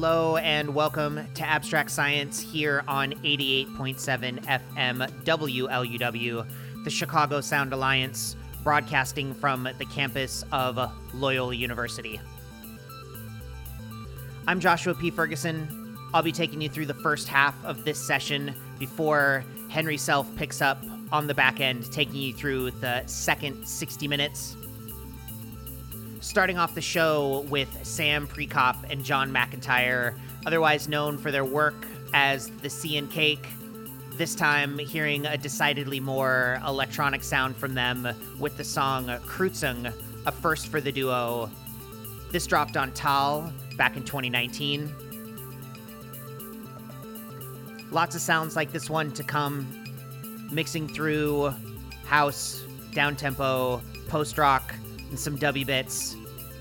Hello and welcome to Abstract Science here on 88.7 FM WLUW, the Chicago Sound Alliance, broadcasting from the campus of Loyola University. I'm Joshua P. Ferguson. I'll be taking you through the first half of this session before Henry Self picks up on the back end, taking you through the second 60 minutes starting off the show with Sam Prekop and John McEntire, otherwise known for their work as the Sea and Cake. This time, hearing a decidedly more electronic sound from them with the song Kreuzung, a first for the duo. This dropped on Tal back in 2019. Lots of sounds like this one to come, mixing through house, down tempo, post rock, and some dubby bits.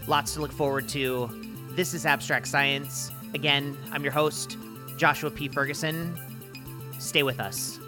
Lots to look forward to. This is Abstract Science. Again, I'm your host, Joshua P. Ferguson. Stay with us.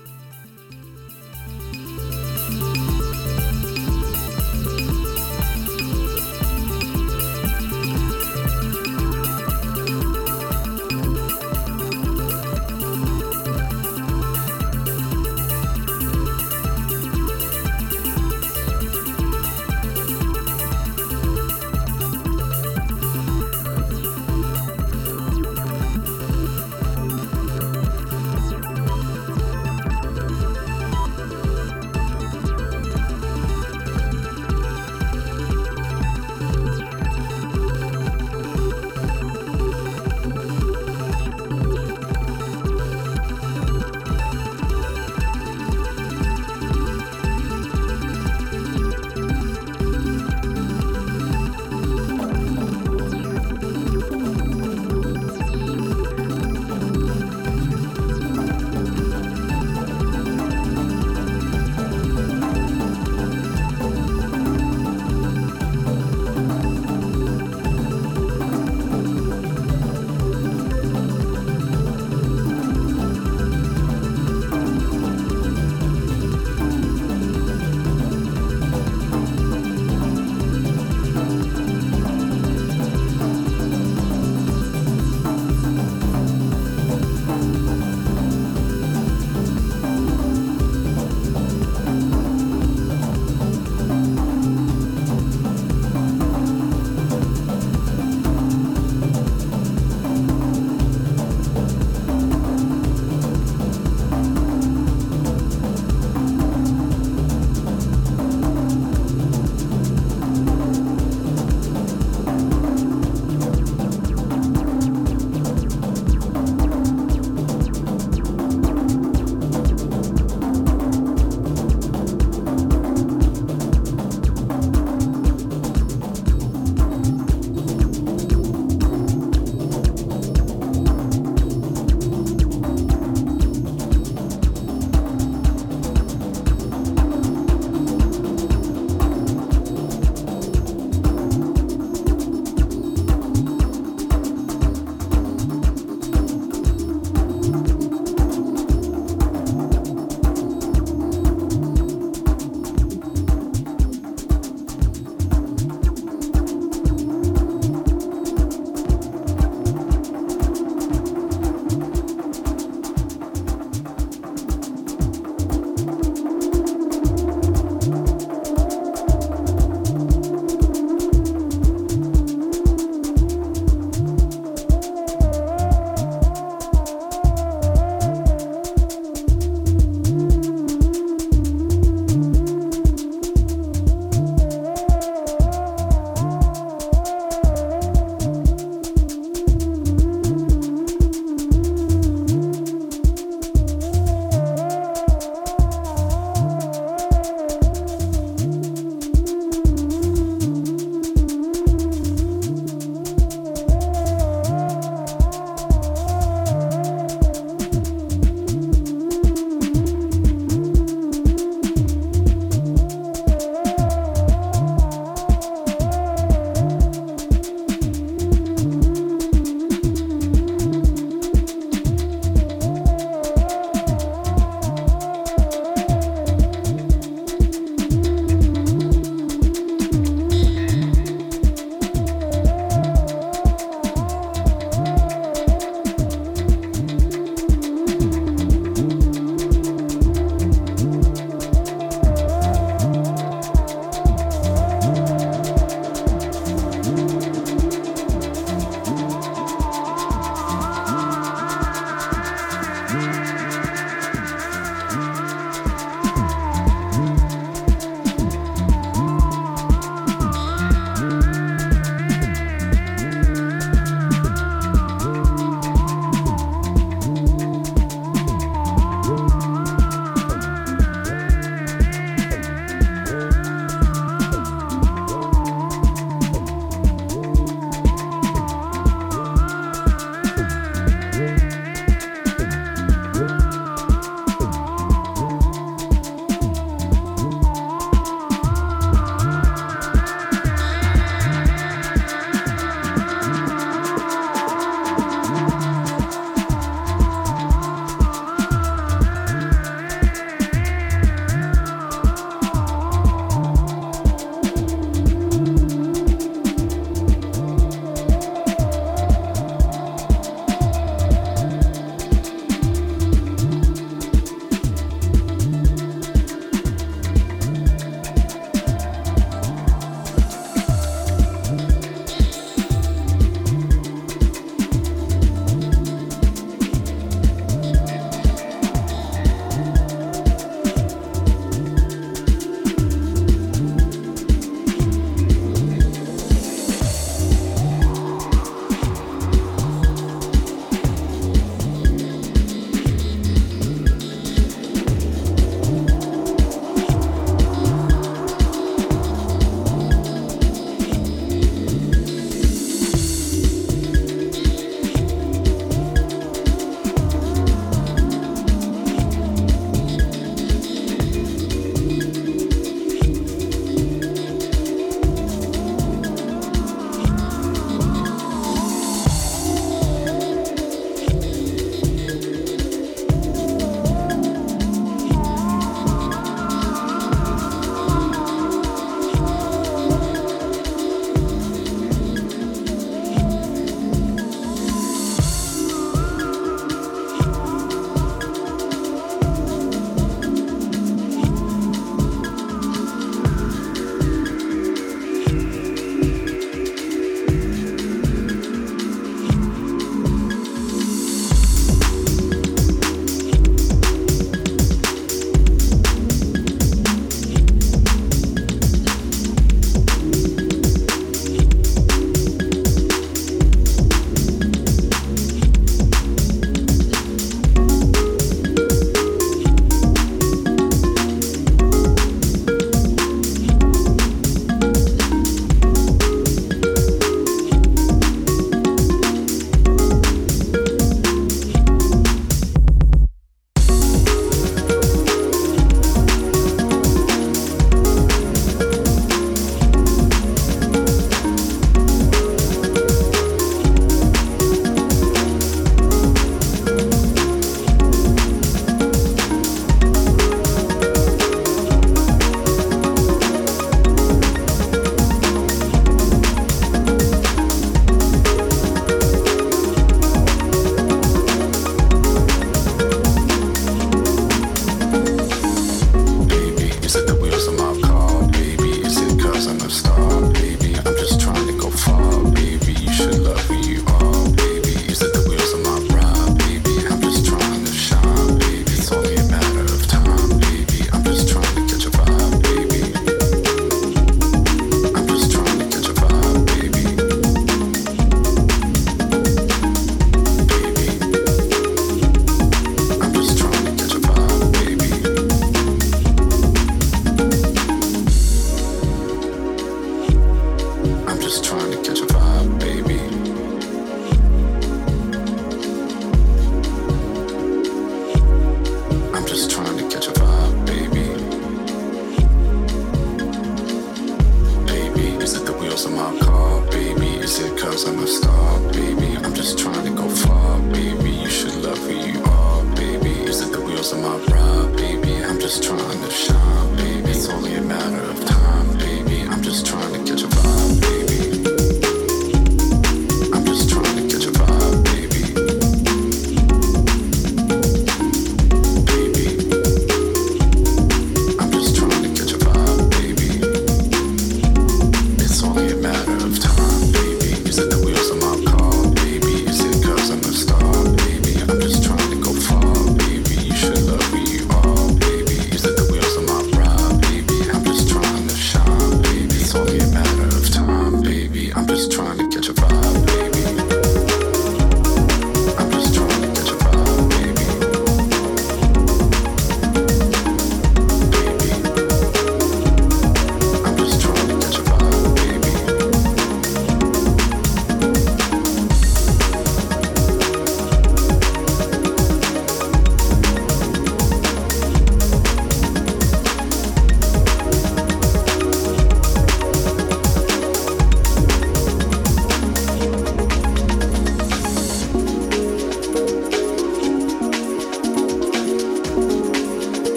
my car, baby? Is it cause I'm a star, baby? I'm just trying to go far, baby. You should love who you are, baby. Is it the wheels on my ride, baby? I'm just trying to shine, baby. It's only a matter of time.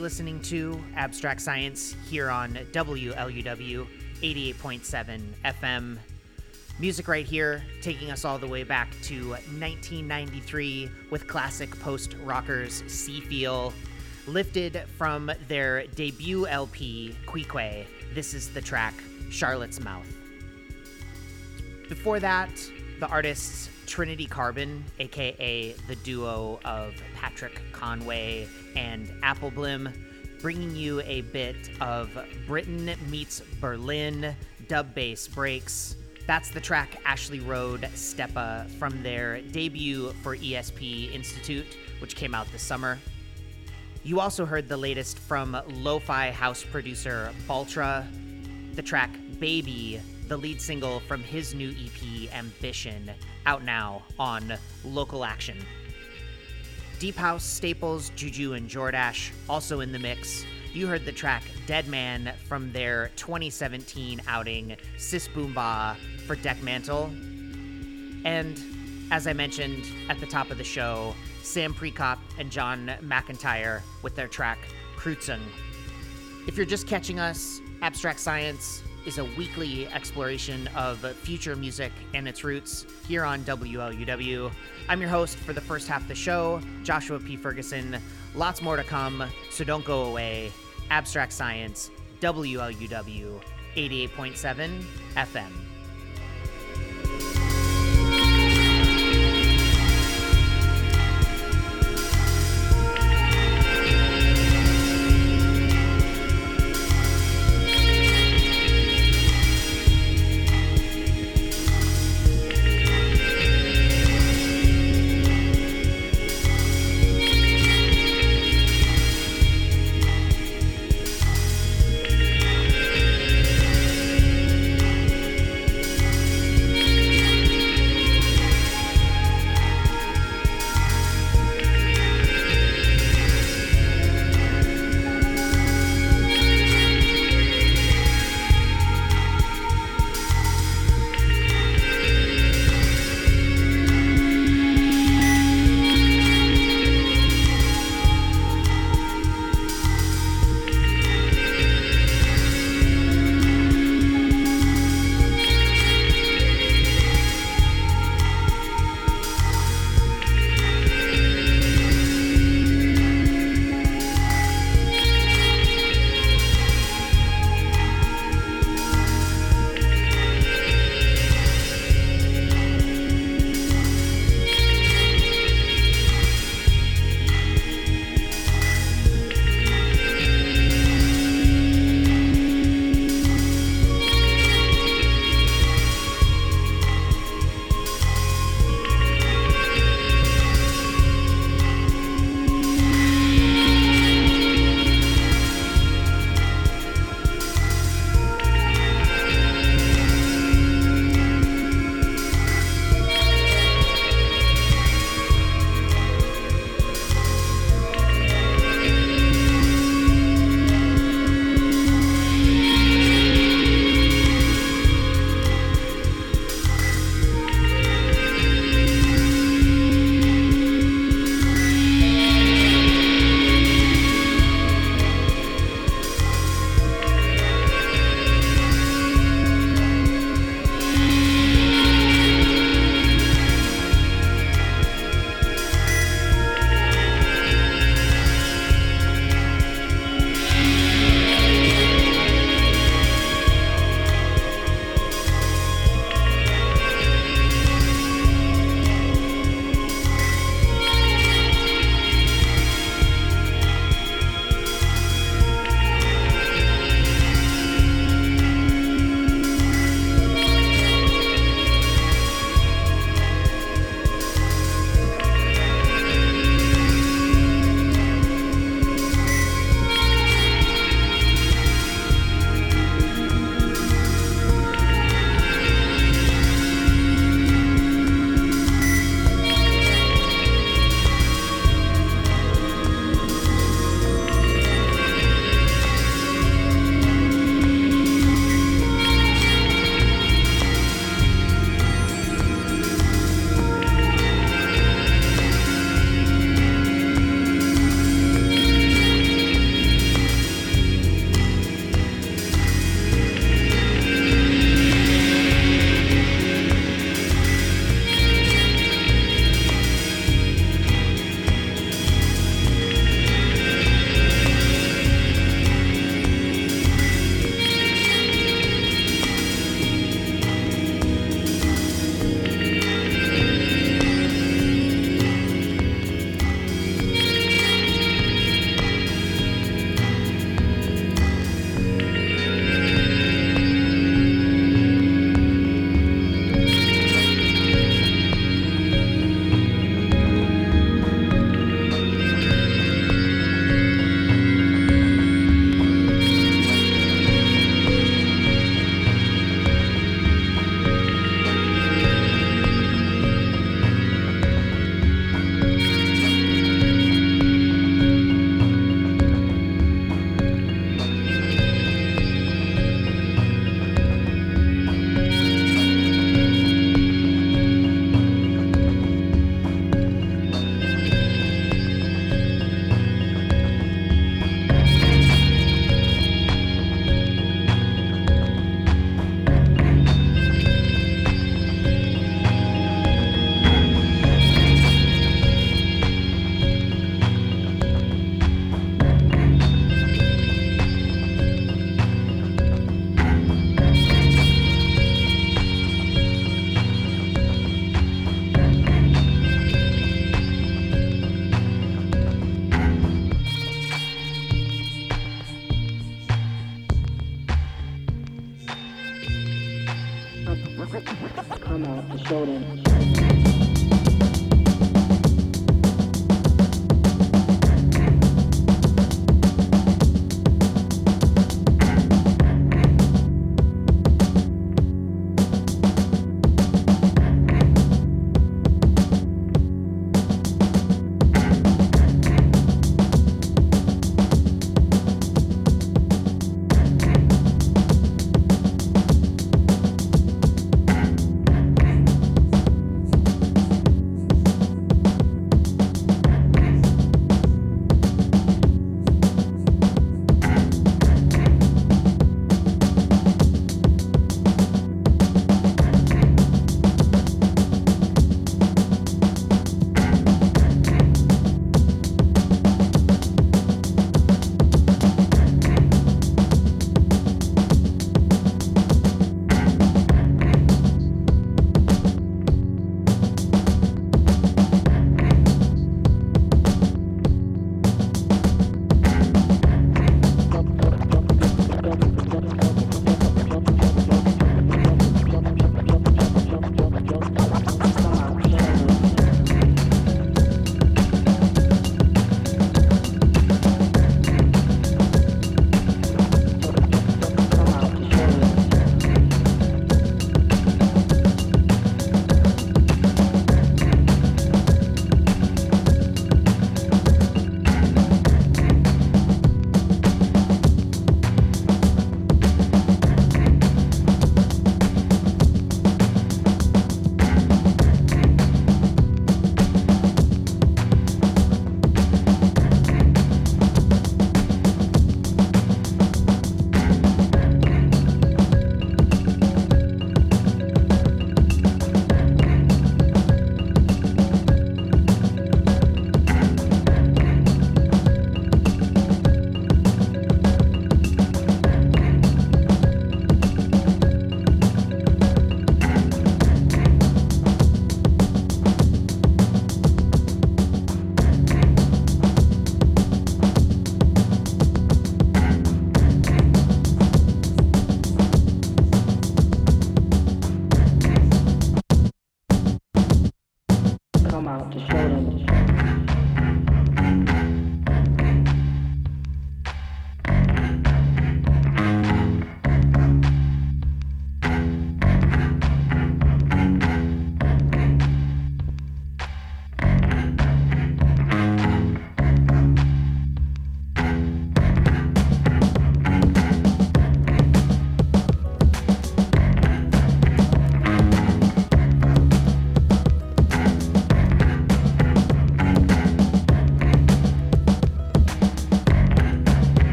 Listening to Abstract Science here on WLUW 88.7 FM. Music right here, taking us all the way back to 1993 with classic post rockers Seefeel. Lifted from their debut LP, Quique, this is the track Charlotte's Mouth. Before that, the artists Trinity Carbon, aka the duo of Patrick Conway and Appleblim, bringing you a bit of Britain meets Berlin dub bass breaks. That's the track Ashley Road Steppa from their debut for ESP Institute, which came out this summer. You also heard the latest from lo fi house producer Baltra, the track Baby, the lead single from his new EP Ambition, out now on Local Action. Deep House, Staples, Juju, and Jordash also in the mix. You heard the track Dead Man from their 2017 outing Sis Boombah for Dekmantel. And as I mentioned at the top of the show, Sam Prekop and John McEntire with their track Kreuzung. If you're just catching us, Abstract Science is a weekly exploration of future music and its roots here on WLUW. I'm your host for the first half of the show, Joshua P. Ferguson. Lots more to come, so don't go away. Abstract Science, WLUW 88.7 FM.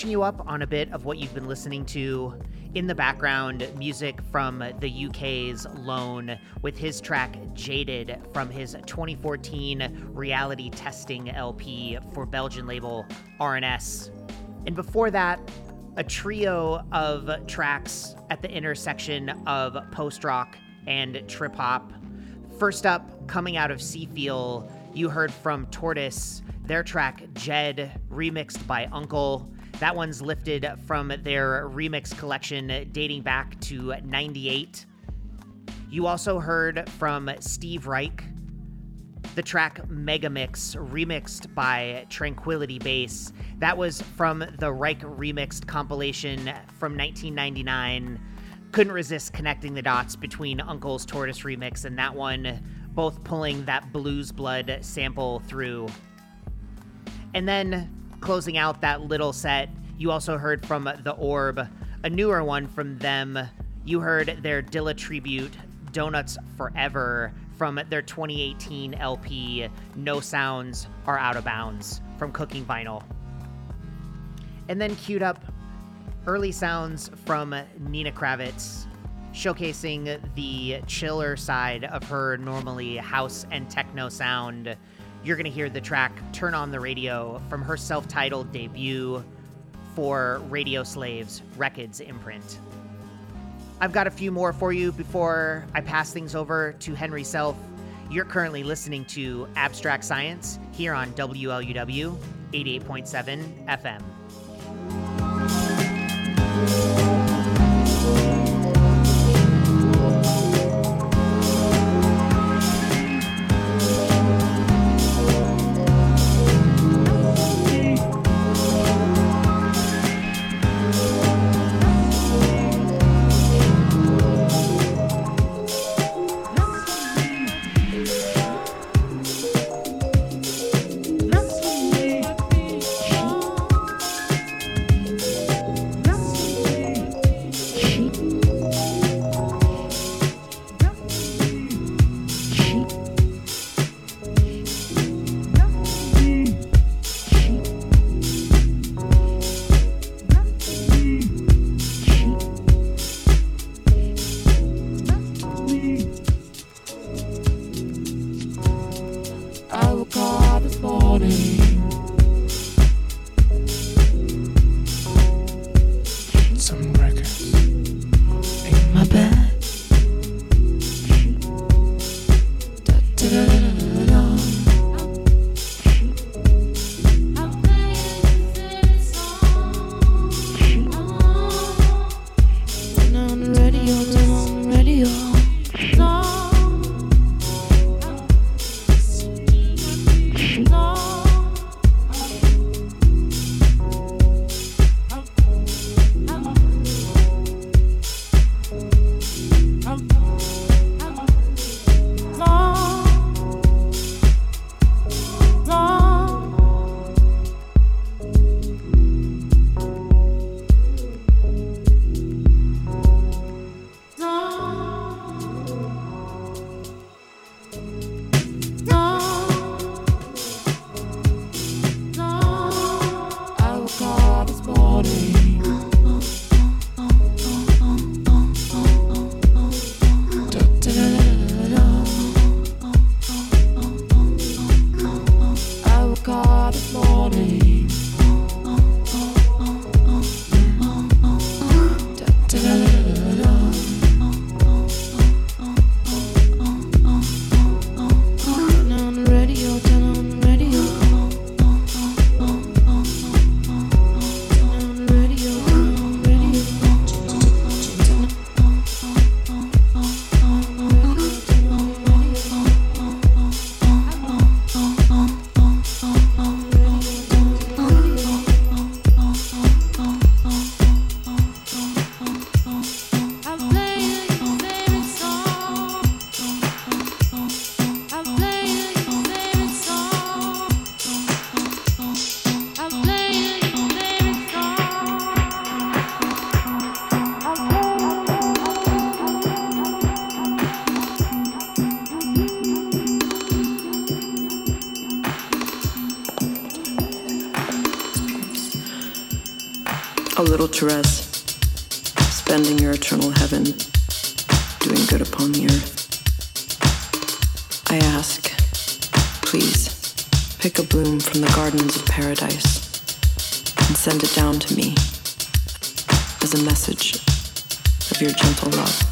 Catching you up on a bit of what you've been listening to. In the background, music from the UK's Lone with his track Jaded from his 2014 reality testing LP for Belgian label R&S. And before that, a trio of tracks at the intersection of post rock and trip hop. First up, coming out of Seefeel, you heard from Tortoise, their track Djed, remixed by UNKLE. That one's lifted from their remix collection dating back to 98. You also heard from Steve Reich, the track Megamix, remixed by Tranquility Base. That was from the Reich Remixed compilation from 1999. Couldn't resist connecting the dots between UNKLE's Tortoise remix and that one, both pulling that bruise blood sample through. And then closing out that little set, you also heard from The Orb, a newer one from them. You heard their Dilla tribute, Donuts Forever, from their 2018 LP, No Sounds Are Out of Bounds, from Cooking Vinyl. And then queued up early sounds from Nina Kraviz, showcasing the chiller side of her normally house and techno sound. You're going to hear the track Turn on the Radio from her self titled debut for Radio Slaves Rekids imprint. I've got a few more for you before I pass things over to Henry Self. You're currently listening to Abstract Science here on WLUW 88.7 FM. little Therese, spending your eternal heaven, doing good upon the earth. I ask, please, pick a bloom from the gardens of paradise and send it down to me as a message of your gentle love.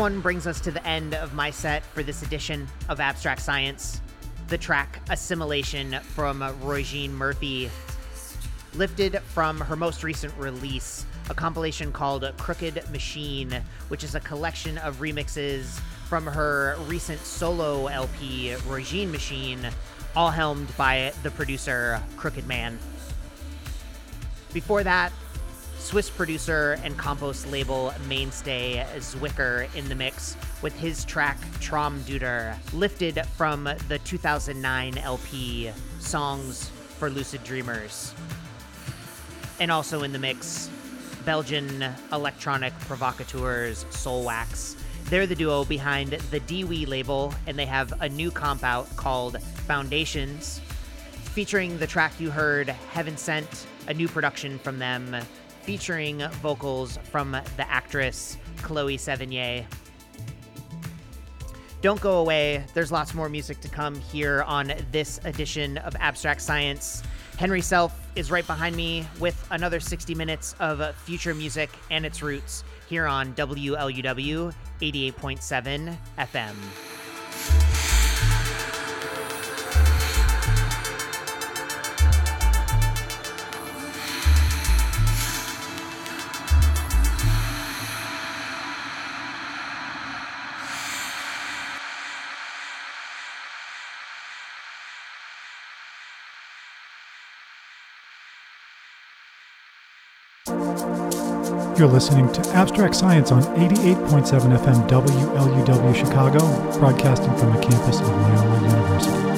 One brings us to the end of my set for this edition of Abstract Science. The track Assimilation from Roisin Murphy, lifted from her most recent release, a compilation called Crooked Machine, which is a collection of remixes from her recent solo LP, Roisin Machine, all helmed by the producer Crooked Man. Before that, Swiss producer and compost label mainstay Zwicker in the mix with his track Traumdeuter, lifted from the 2009 LP Songs for Lucid Dreamers. And also in the mix, Belgian electronic provocateurs Soulwax. They're the duo behind the DEEWEE label, and they have a new comp out called Foundations, featuring the track you heard, Heaven Sent, a new production from them, featuring vocals from the actress Chloe Sevigny. Don't go away. There's lots more music to come here on this edition of Abstract Science. Henry Self is right behind me with another 60 minutes of future music and its roots here on WLUW 88.7 FM. You're listening to Abstract Science on 88.7 FM WLUW Chicago, broadcasting from the campus of Loyola University.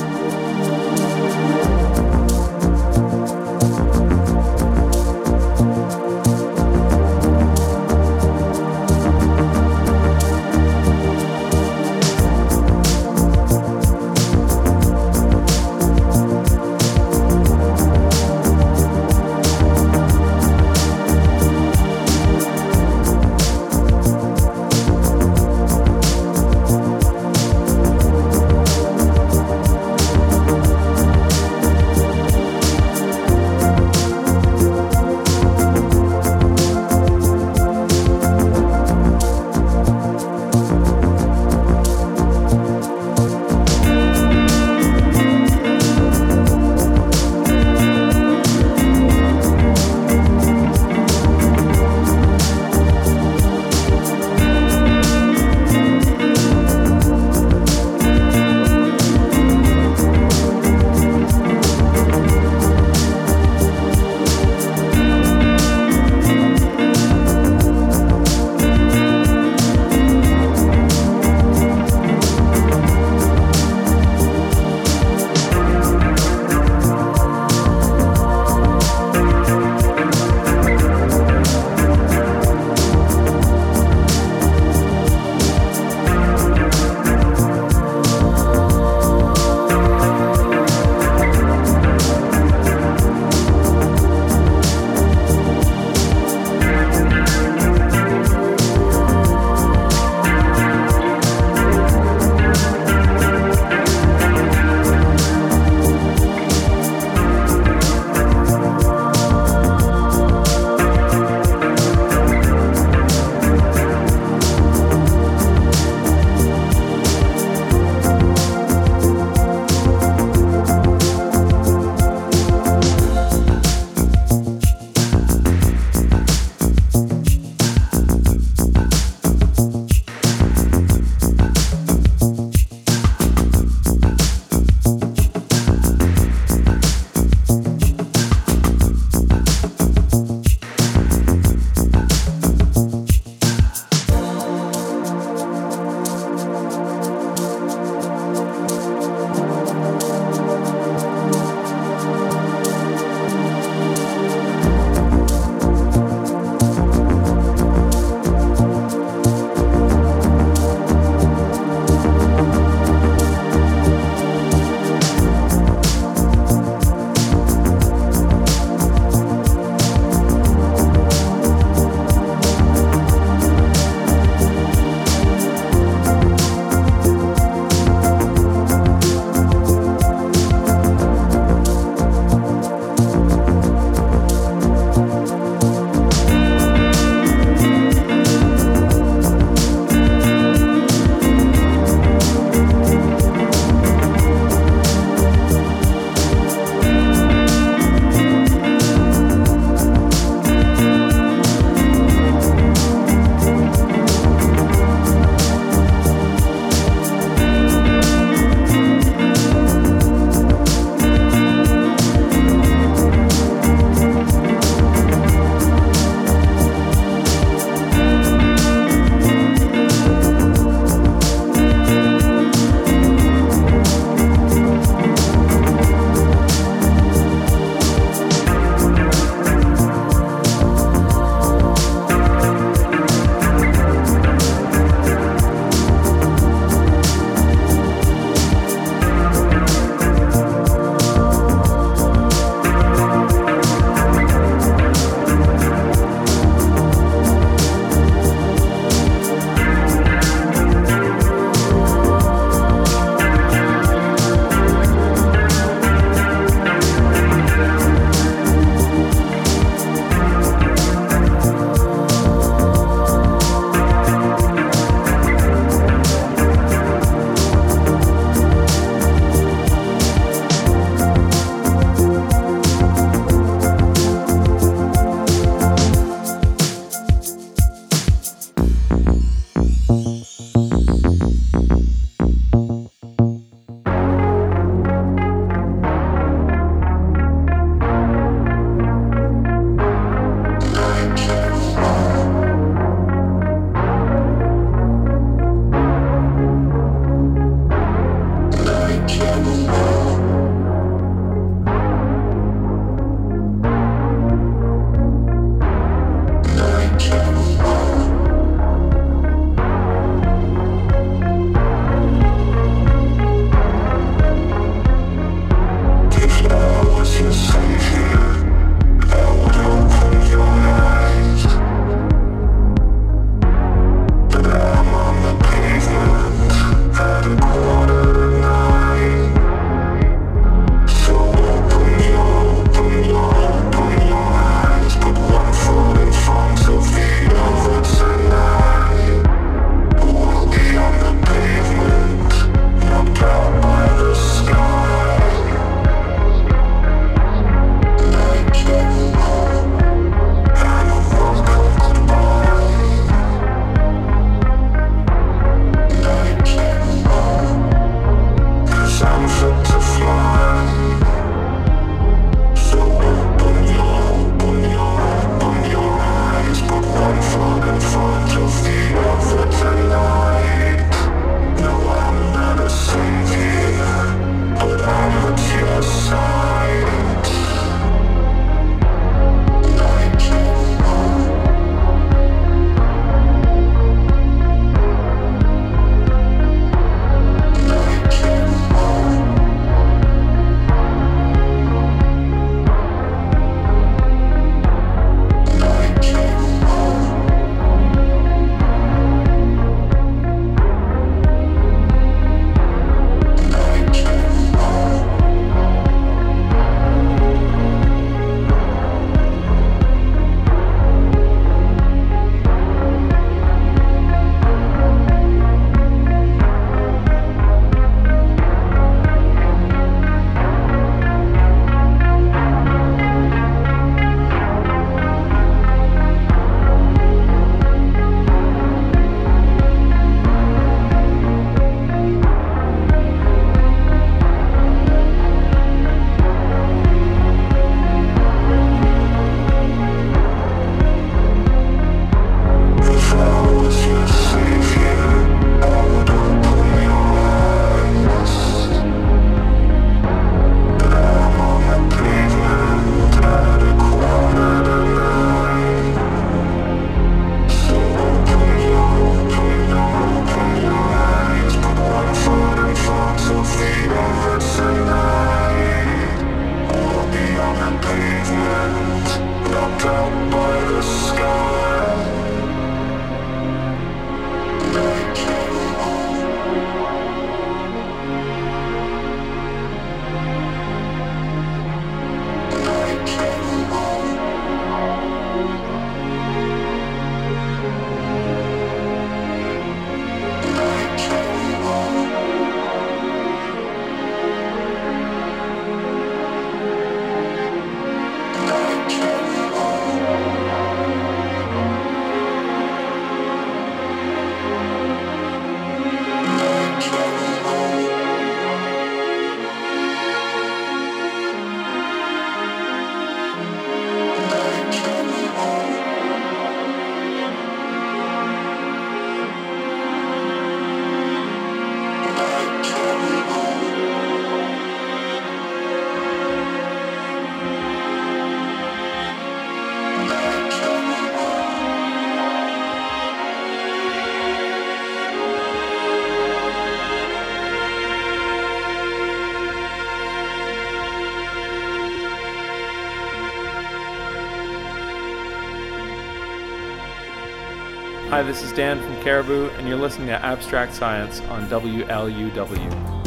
Hi, this is Dan from Caribou, and you're listening to Abstract Science on WLUW.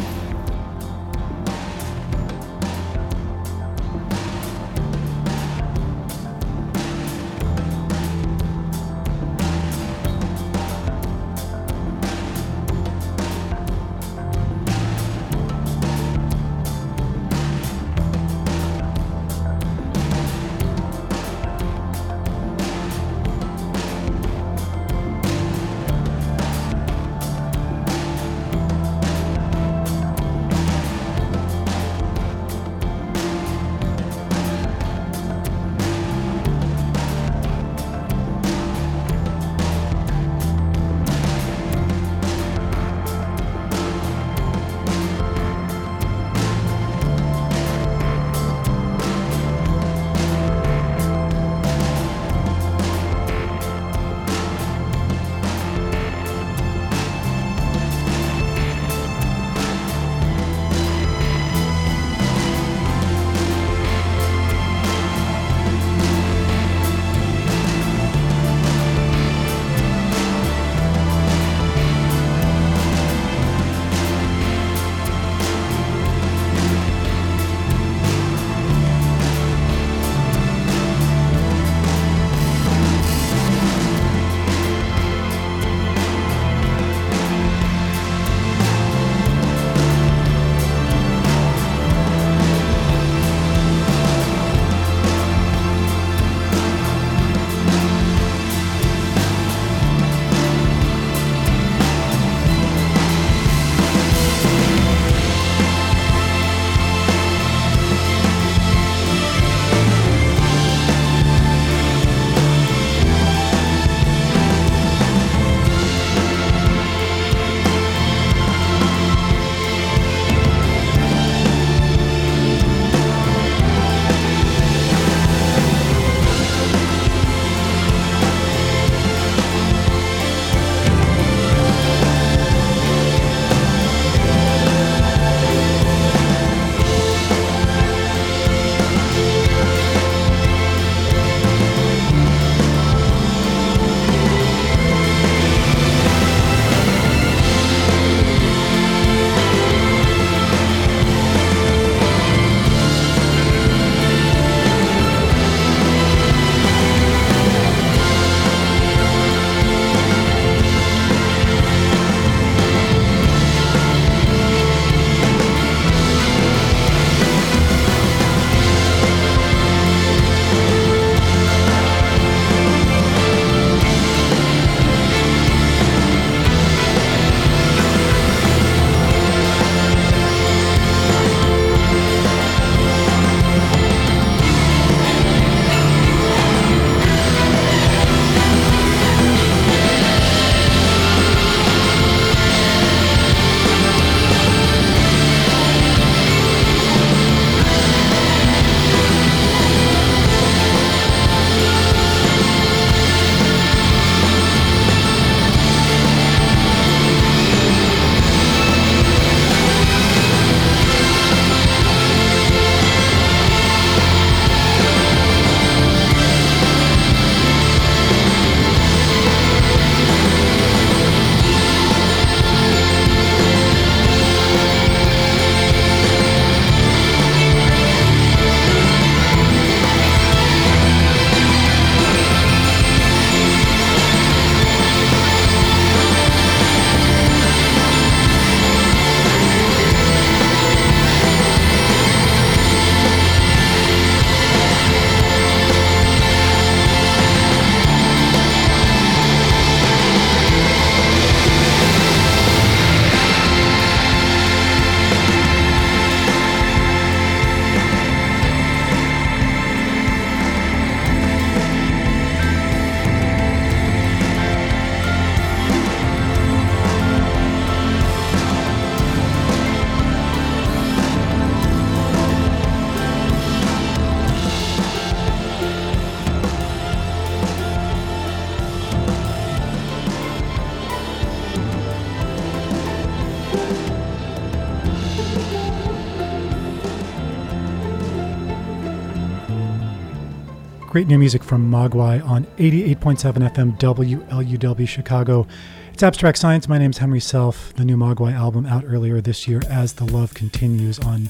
Great new music from Mogwai on 88.7 FM WLUW Chicago. It's Abstract Science. My name's Henry Self. The new Mogwai album out earlier this year as the love continues on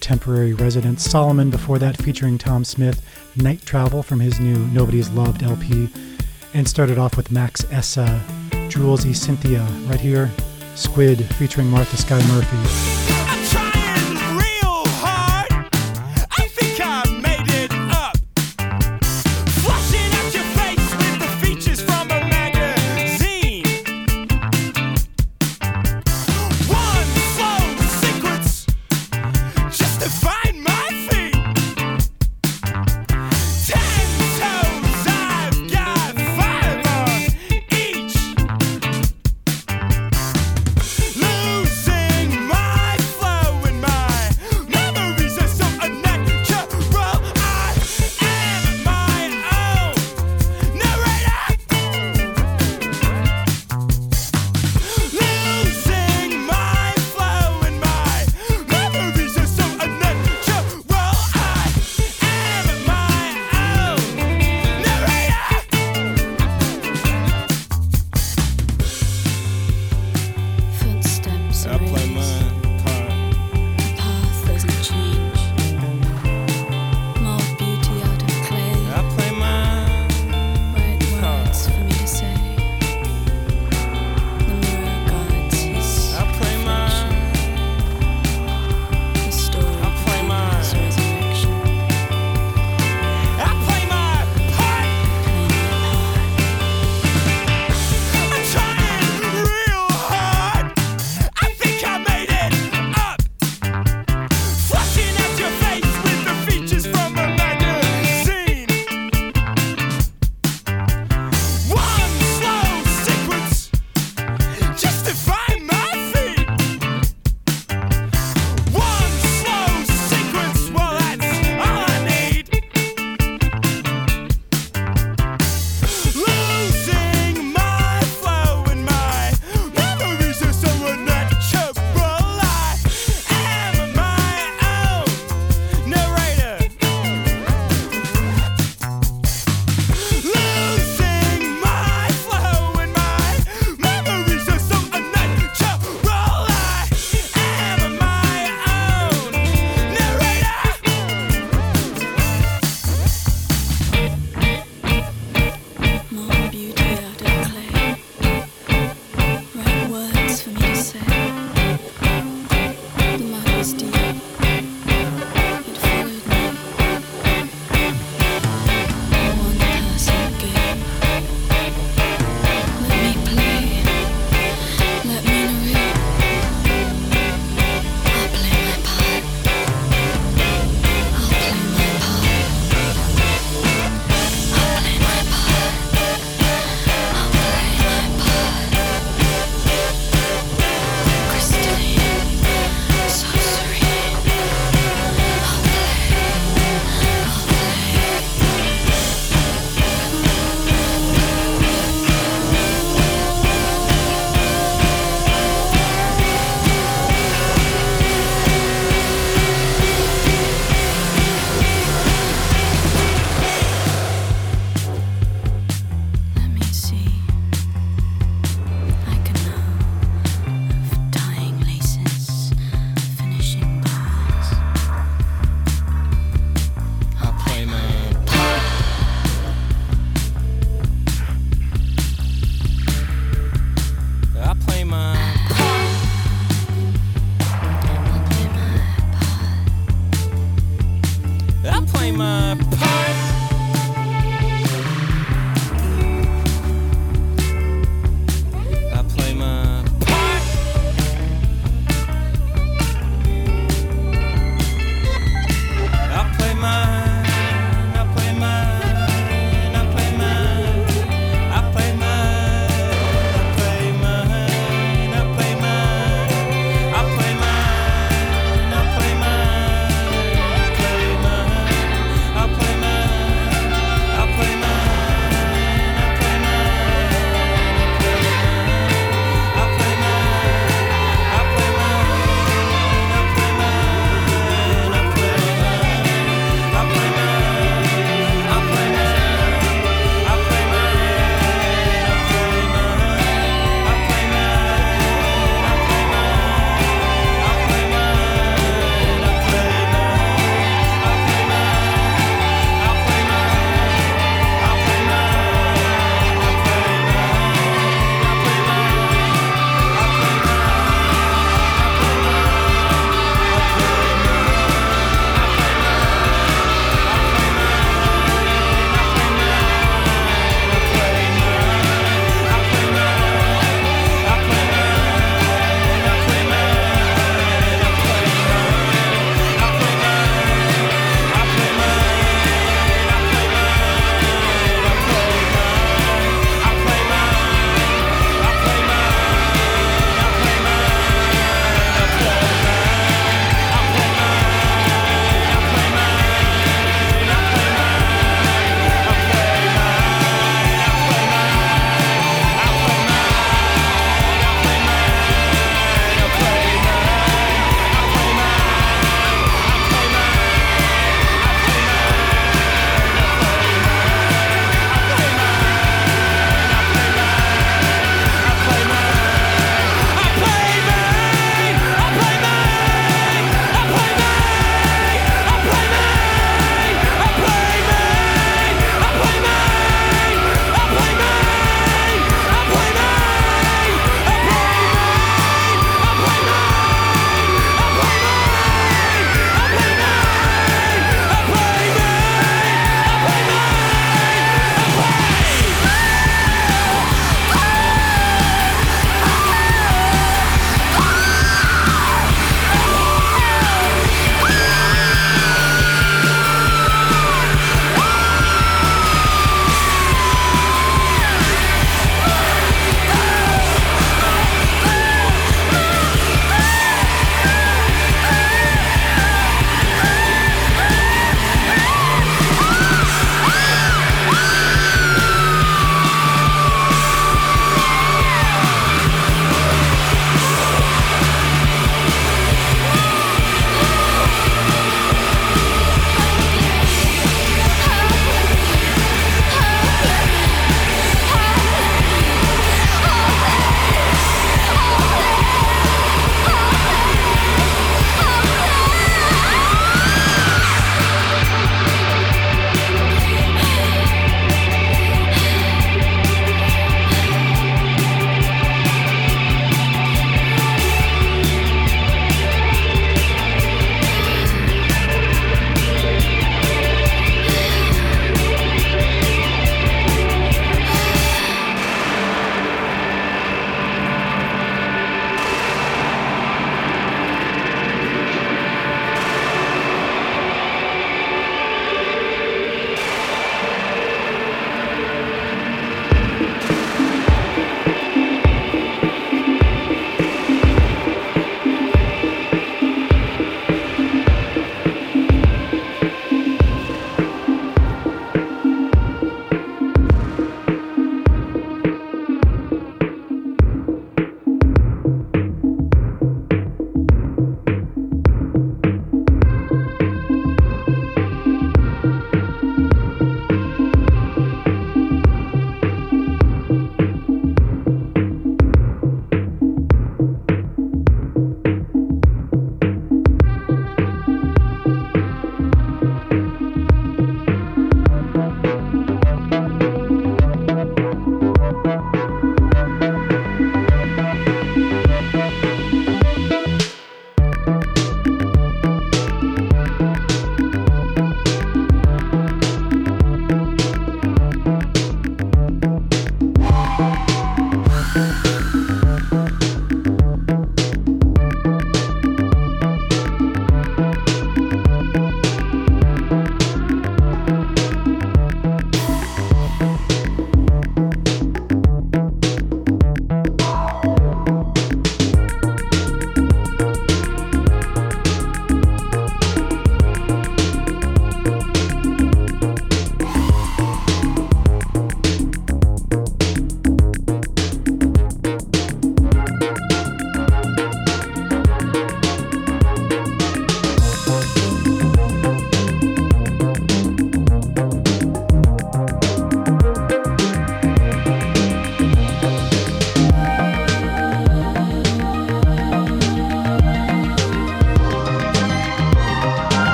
temporary residence. Solomun before that featuring Tom Smith. Night Travel from his new Nobody's Loved LP. And started off with Max Essa, Jules E. Cynthia right here. Squid featuring Martha Skye Murphy.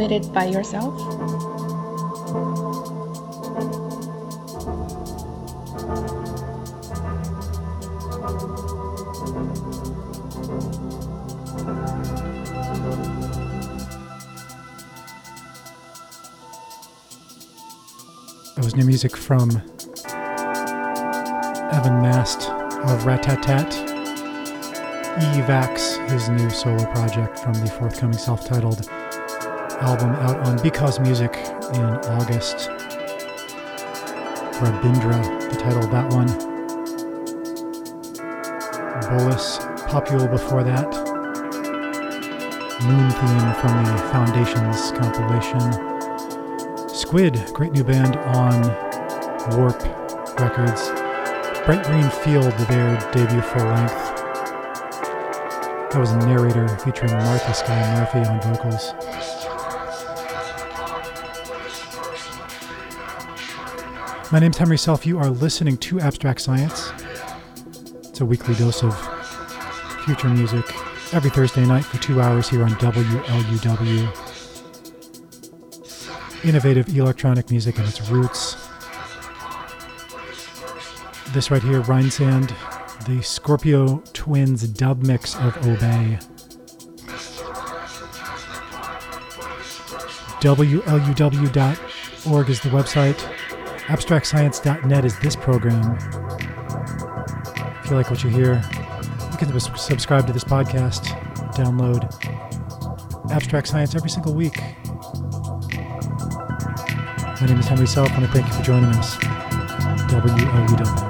It by yourself? That was new music from Evan Mast of Ratatat. Evax, his new solo project from the forthcoming self titled album out on Because Music in August. Rabindra, the title of that one. Bolis, Pupul before that. Moon Theme from the Foundations compilation. Squid, great new band on Warp Records. Bright Green Field, their debut full length. That was a narrator featuring Martha Skye Murphy on vocals. My name's Henry Self. You are listening to Abstract Science. It's a weekly dose of future music every Thursday night for two hours here on WLUW. Innovative electronic music and its roots. This right here, Rheinzand, the Scorpio Twins dub mix of Obey. WLUW.org is the website. AbstractScience.net is this program. If you like what you hear, you can subscribe to this podcast, download Abstract Science every single week. My name is Henry Self, and I thank you for joining us. WLUW.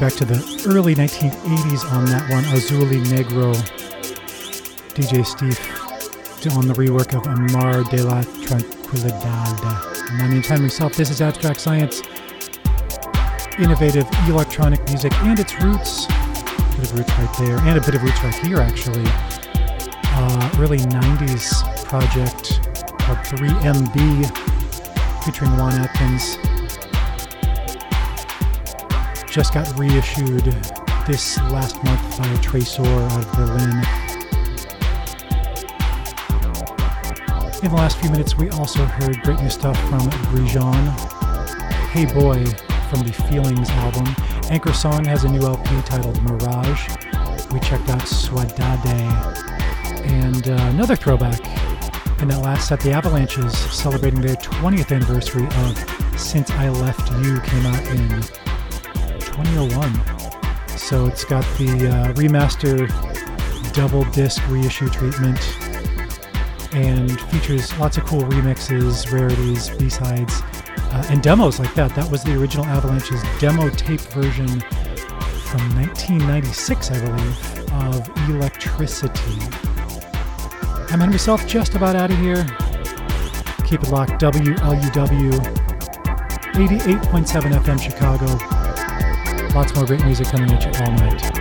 Back to the early 1980s on that one. Azul y Negro, DJ Steve on the rework of Amar de la Tranquilidad. My name's Henry Self. This is Abstract Science, innovative electronic music and its roots. A bit of roots right there, and a bit of roots right here, actually. Uh, early 90s project called 3MB featuring Juan Atkins just got reissued this last month by Tresor out of Berlin. In the last few minutes, we also heard great new stuff from Grijon. Hey Boy from the Feelings album. Anchorsong has a new LP titled Mirage. We checked out Swadade. And uh, another throwback in that last set, the Avalanches celebrating their 20th anniversary of Since I Left You came out in 2001. So it's got the uh, remaster double disc reissue treatment and features lots of cool remixes, rarities, B-sides, uh, and demos like that. That was the original Avalanche's demo tape version from 1996, I believe, of Electricity. I'm Henry Self, just about out of here. Keep it locked, WLUW 88.7 FM Chicago. Lots more great music coming at you all night.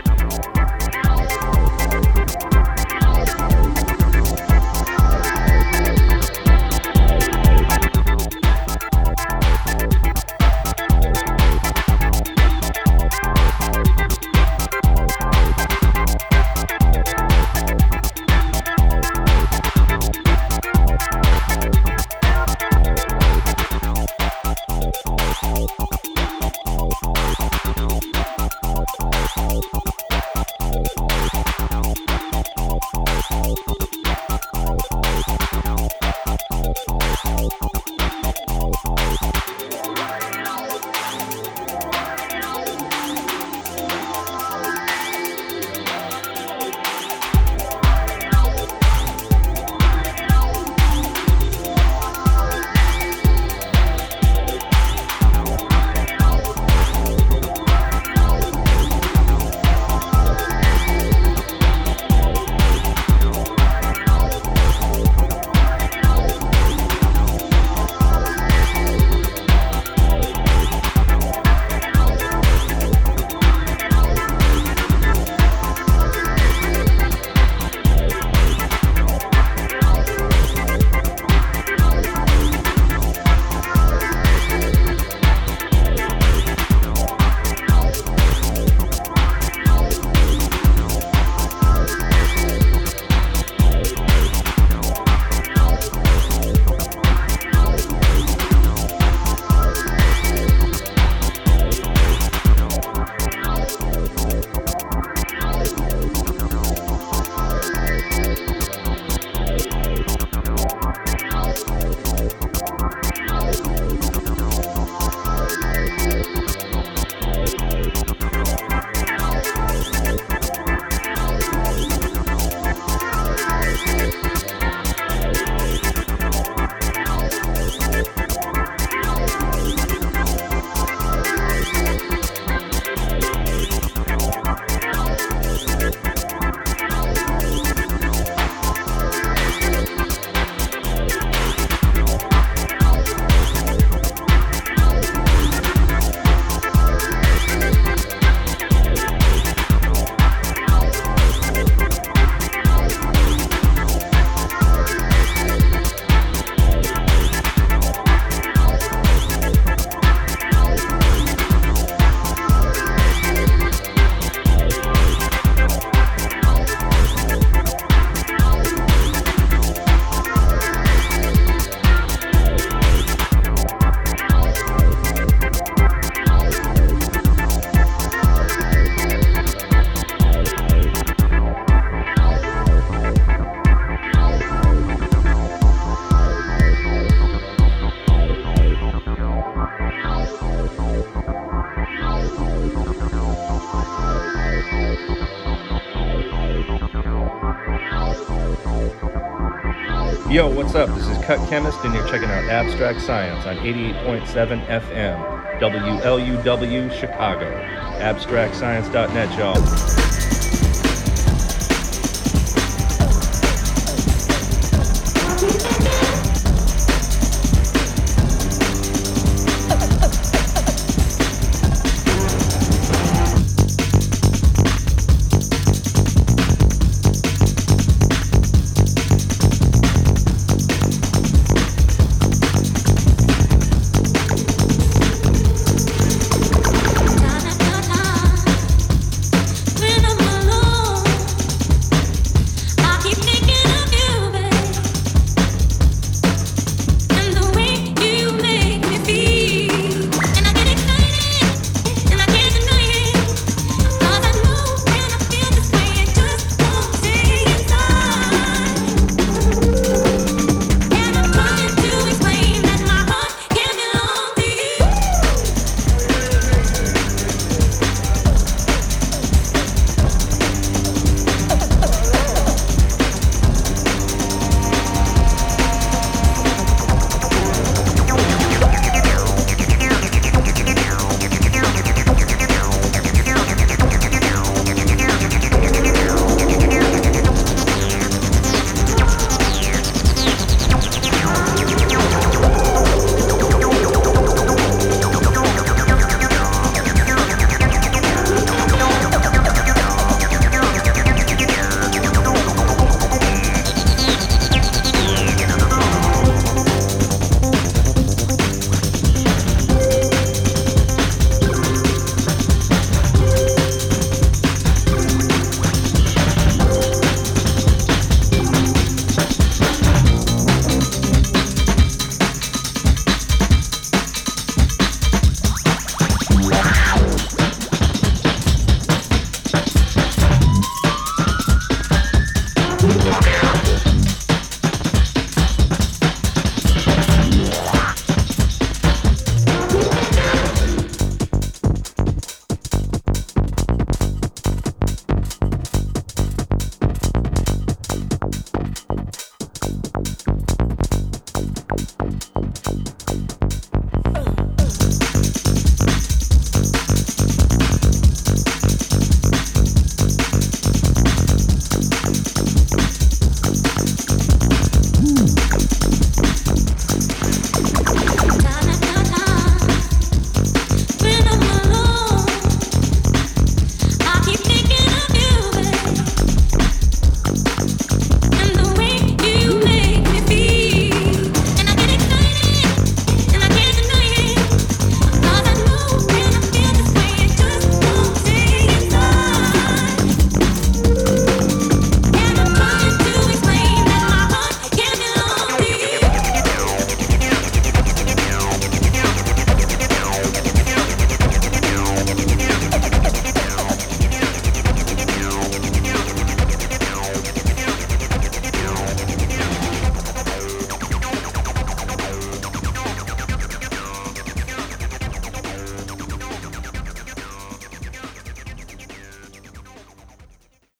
Yo, what's up? This is Cut Chemist, and you're checking out Abstract Science on 88.7 FM. WLUW Chicago. AbstractScience.net, y'all.